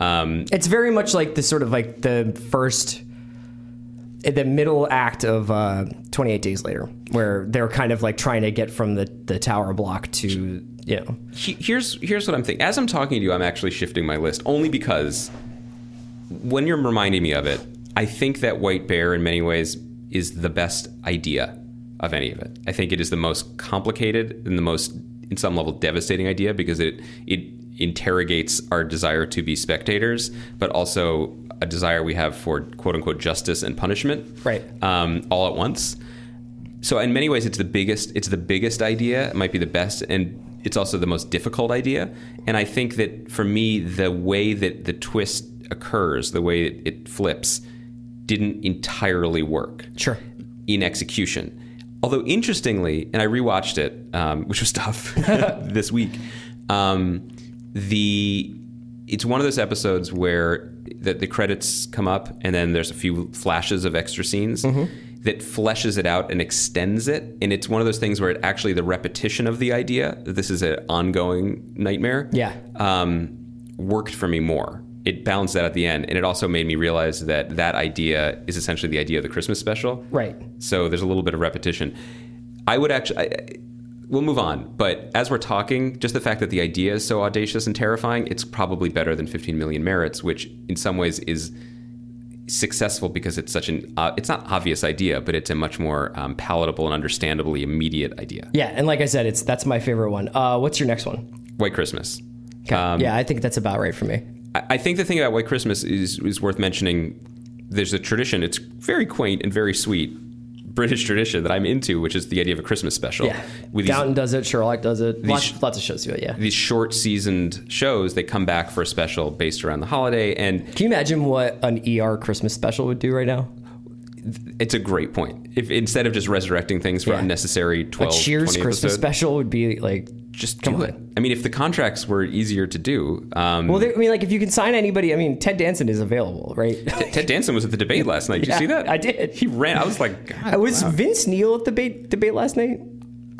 Um, It's very much like the sort of like the first, the middle act of uh, 28 Days Later, where they're kind of like trying to get from the, the tower block to, you know. here's here's what I'm thinking. As I'm talking to you, I'm actually shifting my list only because when you're reminding me of it, I think that White Bear in many ways is the best idea of any of it. I think it is the most complicated and the most, in some level, devastating idea because it it interrogates our desire to be spectators, but also a desire we have for quote unquote justice and punishment, Right. Um, all at once so in many ways it's the biggest it's the biggest idea it might be the best and it's also the most difficult idea and i think that for me the way that the twist occurs the way it, flips didn't entirely work Sure. in execution although interestingly and i rewatched it um, which was tough this week um, the it's one of those episodes where that the credits come up, and then there's a few flashes of extra scenes. That fleshes it out and extends it, and it's one of those things where it actually the repetition of the idea that this is an ongoing nightmare. Yeah. um, worked for me more. It balanced that at the end, and it also made me realize that that idea is essentially the idea of the Christmas special. Right. So there's a little bit of repetition. I would actually. I, we'll move on, but as we're talking, just the fact that the idea is so audacious and terrifying, it's probably better than 15 Million Merits, which in some ways is successful because it's such an uh, it's not obvious idea, but it's a much more um, palatable and understandably immediate idea. Yeah, and like I said, it's that's my favorite one. Uh, what's your next one? White Christmas. Okay. Um, yeah, I think that's about right for me. I I think the thing about White Christmas is is worth mentioning. There's a tradition. It's very quaint and very sweet British tradition that I'm into, which is the idea of a Christmas special. Yeah, With these, Downton does it. Sherlock does it. Lots, lots of shows do it. Yeah. these short seasoned shows, they come back for a special based around the holiday, and Can you imagine what an ER Christmas special would do right now? it's a great point. If instead of just resurrecting things for Yeah. unnecessary 12, A Cheers Christmas episodes, special would be like just come do on. it. I mean, if the contracts were easier to do, um, Well, they, I mean, like if you can sign anybody, I mean, Ted Danson is available, right? Ted Danson was at the debate last night. Did Yeah, you see that? I did. He ran. I was like, God, was wow. Vince Neil at the debate debate last night?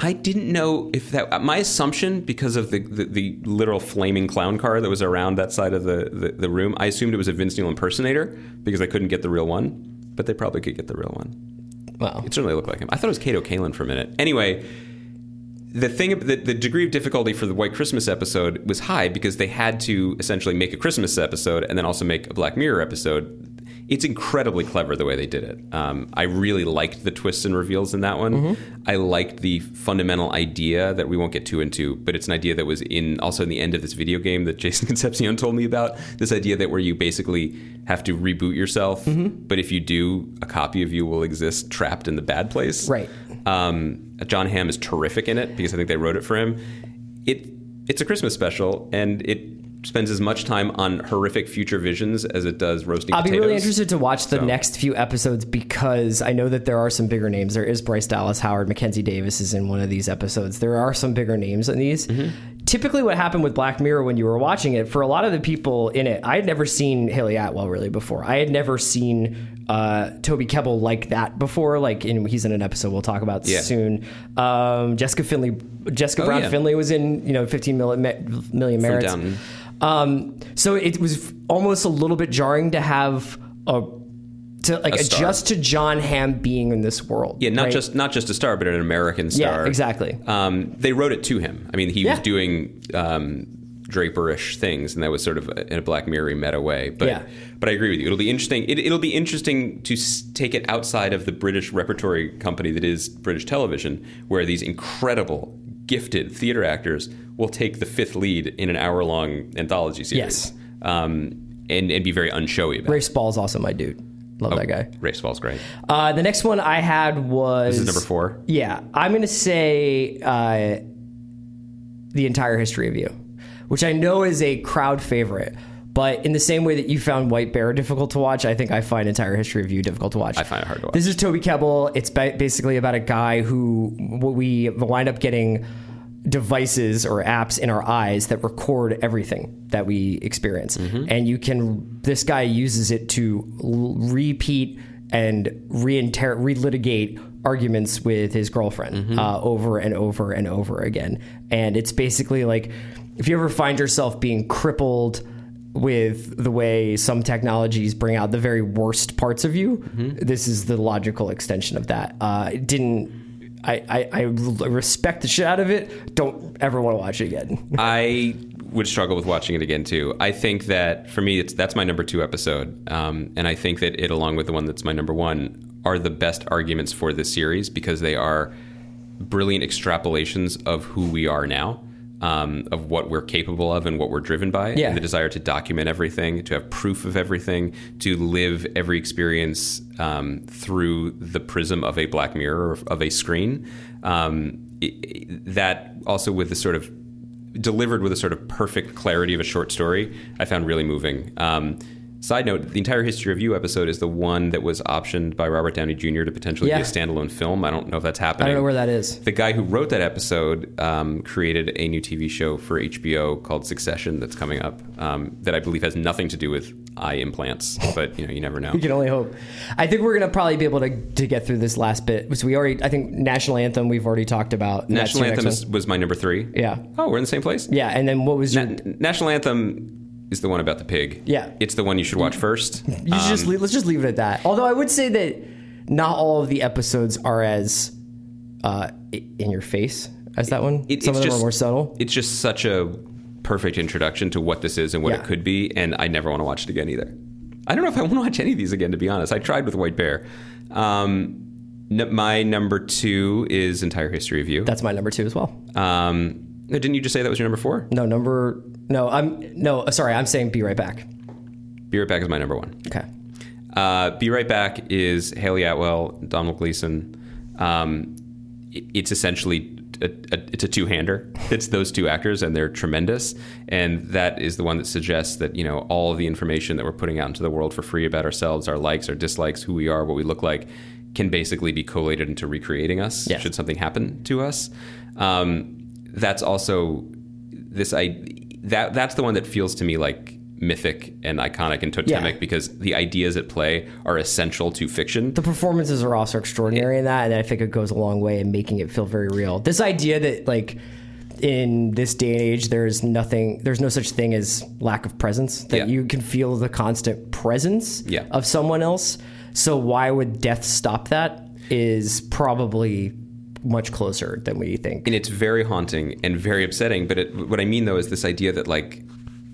I didn't know if that. My assumption, because of the, the, the literal flaming clown car that was around that side of the, the, the room, I assumed it was a Vince Neil impersonator because I couldn't get the real one, but they probably could get the real one. Wow. It certainly looked like him. I thought it was Kato Kaelin for a minute. Anyway, the thing, the, the degree of difficulty for the White Christmas episode was high because they had to essentially make a Christmas episode and then also make a Black Mirror episode. It's incredibly clever the way they did it. Um, I really liked the twists and reveals in that one. I liked the fundamental idea that we won't get too into, but it's an idea that was in also in the end of this video game that Jason Concepcion told me about. This idea that where you basically have to reboot yourself, but if you do, a copy of you will exist trapped in the bad place. Right. Um, Jon Hamm is terrific in it because I think they wrote it for him. It it's a Christmas special, and it spends as much time on horrific future visions as it does roasting I'll be really interested to watch the So- next few episodes because I know that there are some bigger names. There is Bryce Dallas Howard, Mackenzie Davis is in one of these episodes. There are some bigger names in these. Mm-hmm. Typically, what happened with Black Mirror when you were watching it, for a lot of the people in it, I had never seen Hayley Atwell really before. I had never seen uh, Toby Kebbell like that before. Like, in, he's in an episode we'll talk about Yeah. soon. Um, Jessica Findlay, Jessica Oh, Brown yeah. Findlay was in you know 15 million, million merits. Um, so it was almost a little bit jarring to have a to like adjust to Jon Hamm being in this world. Yeah, not right? just not just a star, but an American star. Yeah, exactly. Um, they wrote it to him. I mean, he was doing um, Draperish things, and that was sort of in a Black Mirror meta way. But Yeah. but I agree with you. It'll be interesting. It, it'll be interesting to s- take it outside of the British repertory company that is British television, where these incredible, gifted theater actors will take the fifth lead in an hour-long anthology series. Yes. Um, and, and be very unshowy about Rafe Spall's also my dude. Love that guy. Rafe Spall's great. Uh, the next one I had was This is number four. Yeah, I'm gonna say uh, the entire history of you, which I know is a crowd favorite. But in the same way that you found White Bear difficult to watch, I think I find Entire History of You difficult to watch. I find it hard to watch. This is Toby Kebbell. It's basically about a guy who we wind up getting devices or apps in our eyes that record everything that we experience. And you can, this guy uses it to l- repeat and reinter- relitigate arguments with his girlfriend uh, over and over and over again. And it's basically like if you ever find yourself being crippled with the way some technologies bring out the very worst parts of you, this is the logical extension of that. Uh, it didn't. I, I, I respect the shit out of it. Don't ever want to watch it again. I would struggle with watching it again too. I think that for me, it's that's my number two episode, um, and I think that it, along with the one that's my number one, are the best arguments for this series because they are brilliant extrapolations of who we are now. Um, of what we're capable of and what we're driven by, Yeah. and the desire to document everything, to have proof of everything, to live every experience um, through the prism of a black mirror or of a screen. Um, i- i- that also with the sort of delivered with a sort of perfect clarity of a short story, I found really moving. Side note: the entire history of you episode is the one that was optioned by Robert Downey Jr. to potentially Yeah. be a standalone film. I don't know if that's happening. I don't know where that is. The guy who wrote that episode um, created a new TV show for HBO called Succession that's coming up. Um, that I believe has nothing to do with eye implants, but you know, you never know. You can only hope. I think we're gonna probably be able to, to get through this last bit. So we already, I think, national anthem we've already talked about. National anthem is, was my number three. Yeah. Oh, we're in the same place. Yeah, and then what was your? National anthem is the one about the pig. Yeah. it's the one you should watch first. You should just leave, let's just leave it at that. Although I would say that not all of the episodes are as uh, in your face as that one. It- Some of them just- are more subtle. It's just such a perfect introduction to what this is and what Yeah. it could be, and I never want to watch it again either. I don't know if I want to watch any of these again, to be honest. I tried with White Bear. Um, n- my number two is Entire History of You. That's my number two as well. Um, didn't you just say that was your number four? No number. No, I'm no. uh, Sorry, I'm saying be right back. Be Right Back is my number one. Okay. Uh, Be Right Back is Hayley Atwell, Domhnall Gleeson. Um, it- it's essentially a, a, it's a two-hander. It's those two actors, and they're tremendous. And that is the one that suggests that you know all of the information that we're putting out into the world for free about ourselves, our likes, our dislikes, who we are, what we look like, can basically be collated into recreating us. Yes. Should something happen to us, um, that's also this. I that that's the one that feels to me like mythic and iconic and totemic Yeah. because the ideas at play are essential to fiction. The performances are also extraordinary in that, and I think it goes a long way in making it feel very real. This idea that like in this day and age, there's nothing, there's no such thing as lack of presence. That Yeah. you can feel the constant presence of someone else. So why would death stop that? Is probably much closer than we think. and it's very haunting and very upsetting. But it, what I mean though is this idea that like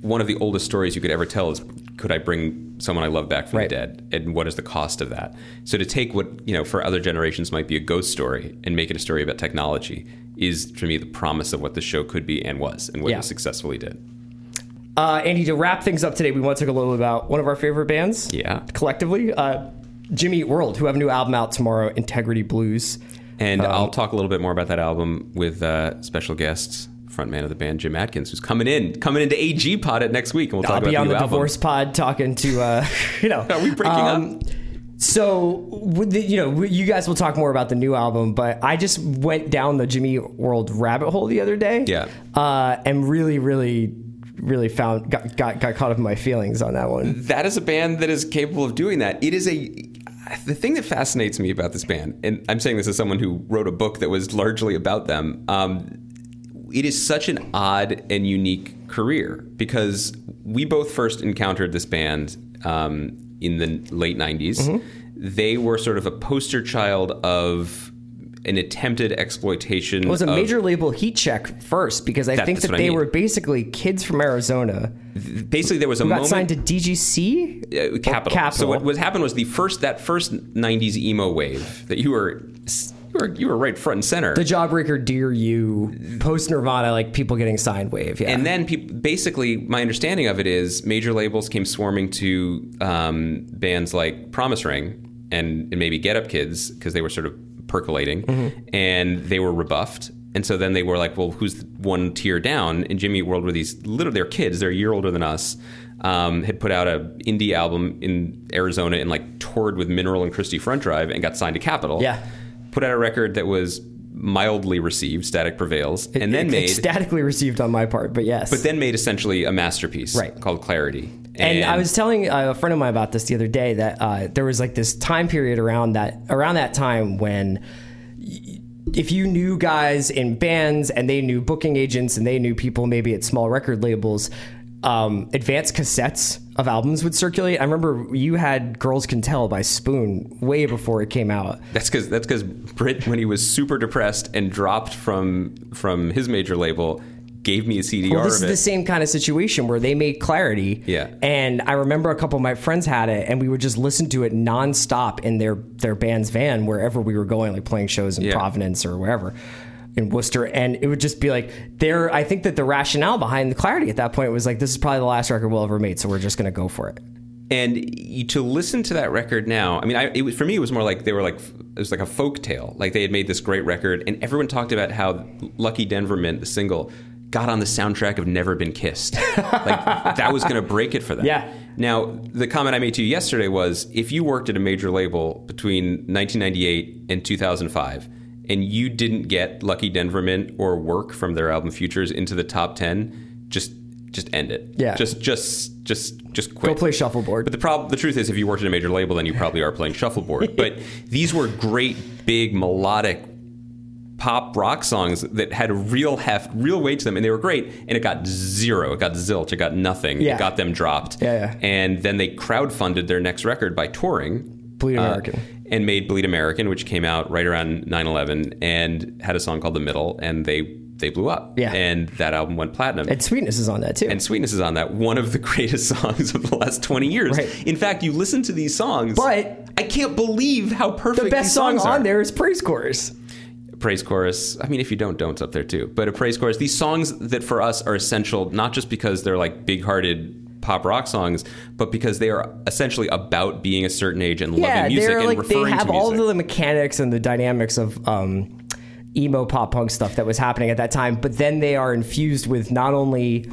one of the oldest stories you could ever tell is could I bring someone I love back from Right. the dead, and what is the cost of that? So to take what you know for other generations might be a ghost story and make it a story about technology is for me the promise of what the show could be and was, and what Yeah. it successfully did. Uh, Andy, to wrap things up today, we want to talk a little about one of our favorite bands. Yeah. Collectively, uh, Jimmy Eat World, who have a new album out tomorrow, Integrity Blues. And Um, I'll talk a little bit more about that album with uh, special guests, frontman of the band Jim Adkins, who's coming in, coming into AG Pod it next week, and we'll talk I'll about be on new the album. divorce pod talking to, uh, you know. Are we breaking um, up? So, the, you know, you guys will talk more about the new album, but I just went down the Jimmy World rabbit hole the other day. Yeah. Uh, and really, really, really found, got, got, got caught up in my feelings on that one. that is a band that is capable of doing that. It is a the thing that fascinates me about this band, and I'm saying this as someone who wrote a book that was largely about them. Um, it is such an odd and unique career because we both first encountered this band um, in the late 90s. Mm-hmm. They were sort of a poster child of an attempted exploitation. It was a of- major label heat check first because I That- think that what I they mean. were basically kids from Arizona Basically, there was a got moment. signed to DGC. uh, Or Capitol. So what, what happened was the first that first '90s emo wave that you were you were you were right front and center. the Jawbreaker, Dear You, post Nirvana, like people getting signed wave. Yeah. and then people, basically, my understanding of it is major labels came swarming to um, bands like Promise Ring and, and maybe Get Up Kids because they were sort of percolating, and they were rebuffed. And so then they were like, "Well, who's one tier down?" And Jimmy World were these little, they're kids, they're a year older than us. Um, had put out a indie album in Arizona and like toured with Mineral and Christie Front Drive and got signed to Capitol. Yeah. put out a record that was mildly received, Static Prevails, and then made statically received on my part, but yes. but then made essentially a masterpiece Right. called Clarity. And, I was telling uh, a friend of mine about this the other day that uh, there was like this time period around that around that time when y- if you knew guys in bands and they knew booking agents and they knew people maybe at small record labels, um, advanced cassettes of albums would circulate. I remember you had "Girls Can Tell" by Spoon way before it came out. that's because that's because Britt, when he was super depressed and dropped from from his major label, gave me a CDR Well, this is the same kind of situation where they made Clarity. Yeah. And I remember a couple of my friends had it, and we would just listen to it nonstop in their their band's van wherever we were going, like playing shows in Yeah. Providence or wherever. In Worcester, and it would just be like there. I think that the rationale behind the clarity at that point was like, this is probably the last record we'll ever make, so we're just going to go for it. and you, to listen to that record now, I mean, I, it was, for me, it was more like they were like it was like a folk tale. Like they had made this great record, and everyone talked about how "Lucky Denver Mint," the single, got on the soundtrack of "Never Been Kissed." like that was going to break it for them. Yeah. Now, the comment I made to you yesterday was, if you worked at a major label between 1998 and 2005. And you didn't get Lucky Denver Mint or work from their album Futures into the top 10, just just end it. Yeah. Just just just just quit. Go play shuffleboard. But the problem, the truth is, if you worked at a major label, then you probably are playing shuffleboard. but these were great, big, melodic pop rock songs that had real heft, real weight to them, and they were great. And it got zero, it got zilch, it got nothing. Yeah. It got them dropped. Yeah, yeah. And then they crowdfunded their next record by touring. Bleed uh, American. and made Bleed American, which came out right around 9/11, and had a song called The Middle, and they they blew up. Yeah. And that album went platinum. and Sweetness is on that too. And Sweetness is on that. One of the greatest songs of the last 20 years. Right. In fact, you listen to these songs. But- I can't believe how perfect the best song on are. there is Praise Chorus. Praise chorus. I mean, if you don't, don't's up there too. But a praise chorus. These songs that for us are essential, not just because they're like big hearted pop rock songs, but because they are essentially about being a certain age and Yeah, loving music and like they referring have to all music. of the mechanics and the dynamics of um, emo pop punk stuff that was happening at that time, but then they are infused with not only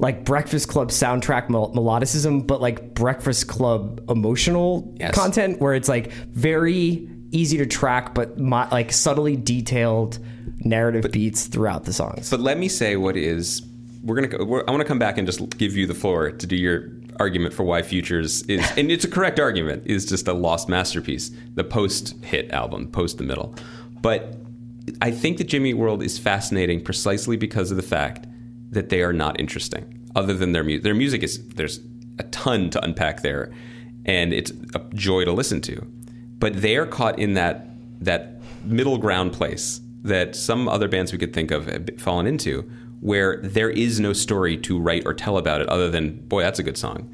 like Breakfast Club soundtrack mel- melodicism, but like Breakfast Club emotional Yes. content, where it's like very easy to track, but like subtly detailed narrative beats throughout the songs. But let me say what is. We're gonna. go- We're, I want to come back and just give you the floor to do your argument for why Futures is, and it's a correct argument, is just a lost masterpiece. The post-hit album, post the middle, but I think that Jimmy World is fascinating precisely because of the fact that they are not interesting. Other than their music, their music is there's a ton to unpack there, and it's a joy to listen to. But they are caught in that that middle ground place that some other bands we could think of have fallen into, where there is no story to write or tell about it other than boy, that's a good song.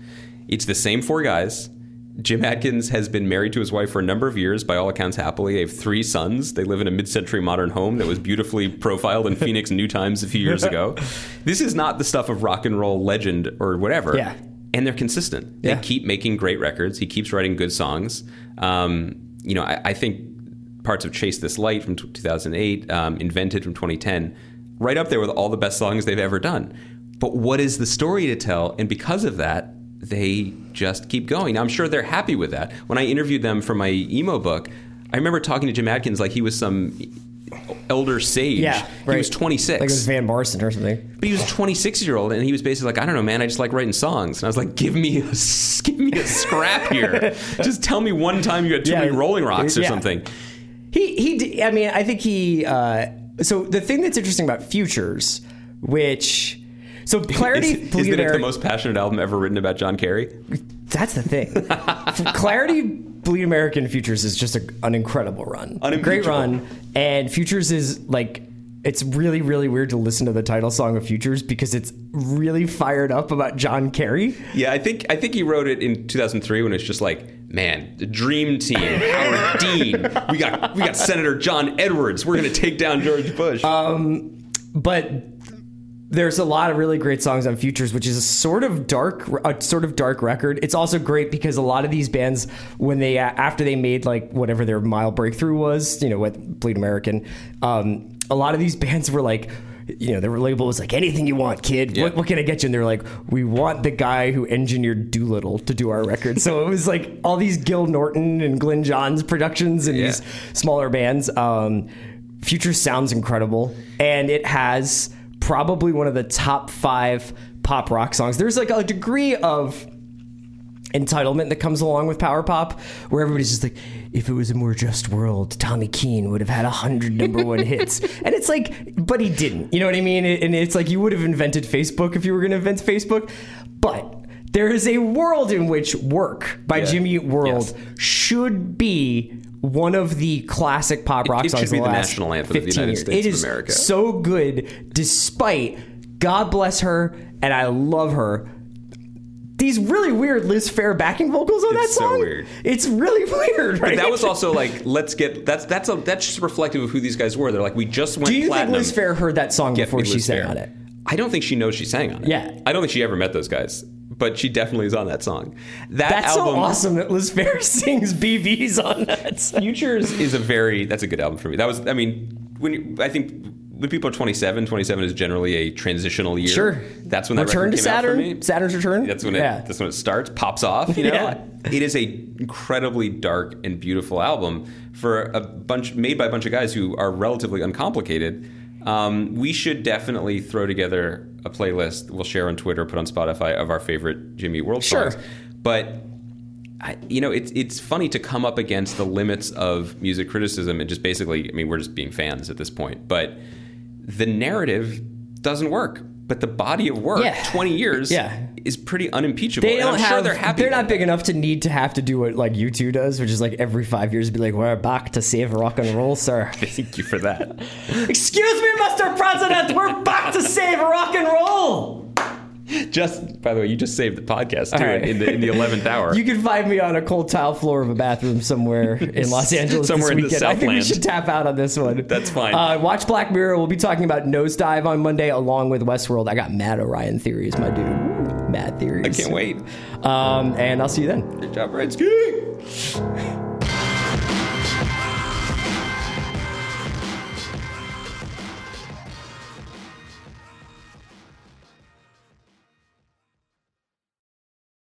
It's the same four guys. Jim Adkins has been married to his wife for a number of years, by all accounts, happily. They have three sons. They live in a mid century modern home that was beautifully profiled in Phoenix New Times a few years ago. This is not the stuff of rock and roll legend or whatever. Yeah. And they're consistent. They Yeah. keep making great records. He keeps writing good songs. Um, you know, I, I think parts of Chase This Light from t- 2008, um, Invented from 2010, right up there with all the best songs they've ever done. But what is the story to tell? And because of that, they just keep going. Now, I'm sure they're happy with that. When I interviewed them for my emo book, I remember talking to Jim Adkins like he was some elder sage. yeah, He was 26. Like it was Van Morrison or something. But he was 26 year old, and he was basically like, I don't know, man. I just like writing songs. And I was like, give me a, give me a scrap here. just tell me one time you had too Yeah. many Rolling Rocks or Yeah. something. He he. I mean, I think he. Uh, so the thing that's interesting about Futures, which. So Clarity, Is, is it the most passionate album ever written about John Kerry? That's the thing. Clarity, Bleed American, Futures is just a, an incredible run, a great run, and Futures is like. It's really, really weird to listen to the title song of Futures because it's really fired up about John Kerry. Yeah, I think I think he wrote it in 2003 when it's just like, man, the dream team, Howard Dean, we got we got Senator John Edwards, we're gonna take down George Bush. Um but there's a lot of really great songs on Futures, which is a sort of dark, a sort of dark record. It's also great because a lot of these bands, when they after they made like whatever their mile breakthrough was, you know, with Bleed American, um, a lot of these bands were like. You know, their label was like, anything you want, kid. Yeah. What, what can I get you? And they're like, we want the guy who engineered Doolittle to do our record. So it was like all these Gil Norton and Glyn Johns productions and Yeah. these smaller bands. Um, Future sounds incredible, and it has probably one of the top five pop rock songs. There's like a degree of entitlement that comes along with power pop, where everybody's just like, if it was a more just world, Tommy Keene would have had a hundred number one hits, and it's like, but he didn't. You know what I mean? And it's like you would have invented Facebook if you were going to invent Facebook, but. There is a world in which "Work" by Yeah. Jimmy Eat World Yes. should be one of the classic pop rock it songs should be of the last national anthem of the 15 United years. States It of is America. so good, despite God bless her, and I love her. These really weird Liz Phair backing vocals on It's that so song. weird. It's really weird, right? But that was also like, let's get that's that's a, that's just reflective of who these guys were. They're like, we just went Do you platinum. think Liz Phair heard that song Get before she sang Fair. on it? I don't think she knows she sang on it. Yeah. I don't think she ever met those guys, but she definitely is on that song. That That's album, so awesome that Liz Phair sings BVs on that. song. Futures is a very that's a good album for me. That was I mean when you, I think when people are 27, 27 is generally a transitional year. Sure. That's when that Return to came out for Saturn. me. Saturn's Return. That's when it Yeah. that's when it starts, pops off, you know. Yeah. It is a incredibly dark and beautiful album for a bunch made by a bunch of guys who are relatively uncomplicated. Um, we should definitely throw together a playlist. We'll share on Twitter, put on Spotify of our favorite Jimmy World Sure. songs. But I, you know, it's it's funny to come up against the limits of music criticism and just basically, I mean, we're just being fans at this point. But the narrative doesn't work. But the body of work, Yeah. twenty years, Yeah. is pretty unimpeachable. They don't I'm have. sure they're happy. They're not big enough to need to have to do what like U2 does, which is like every five years be like, "We're back to save rock and roll, sir." Thank you for that. Excuse me, Mr. President, we're back to save rock and roll. just by the way, you just saved the podcast too right. in the in the eleventh hour. You can find me on a cold tile floor of a bathroom somewhere in Los Angeles Somewhere in this the weekend. I think we should tap out on this one. That's fine. Uh, watch Black Mirror. We'll be talking about Nosedive on Monday along with Westworld. I got mad Orion theories, my dude. Mad theories. I can't wait. Um, and I'll see you then. Good job, Redsky.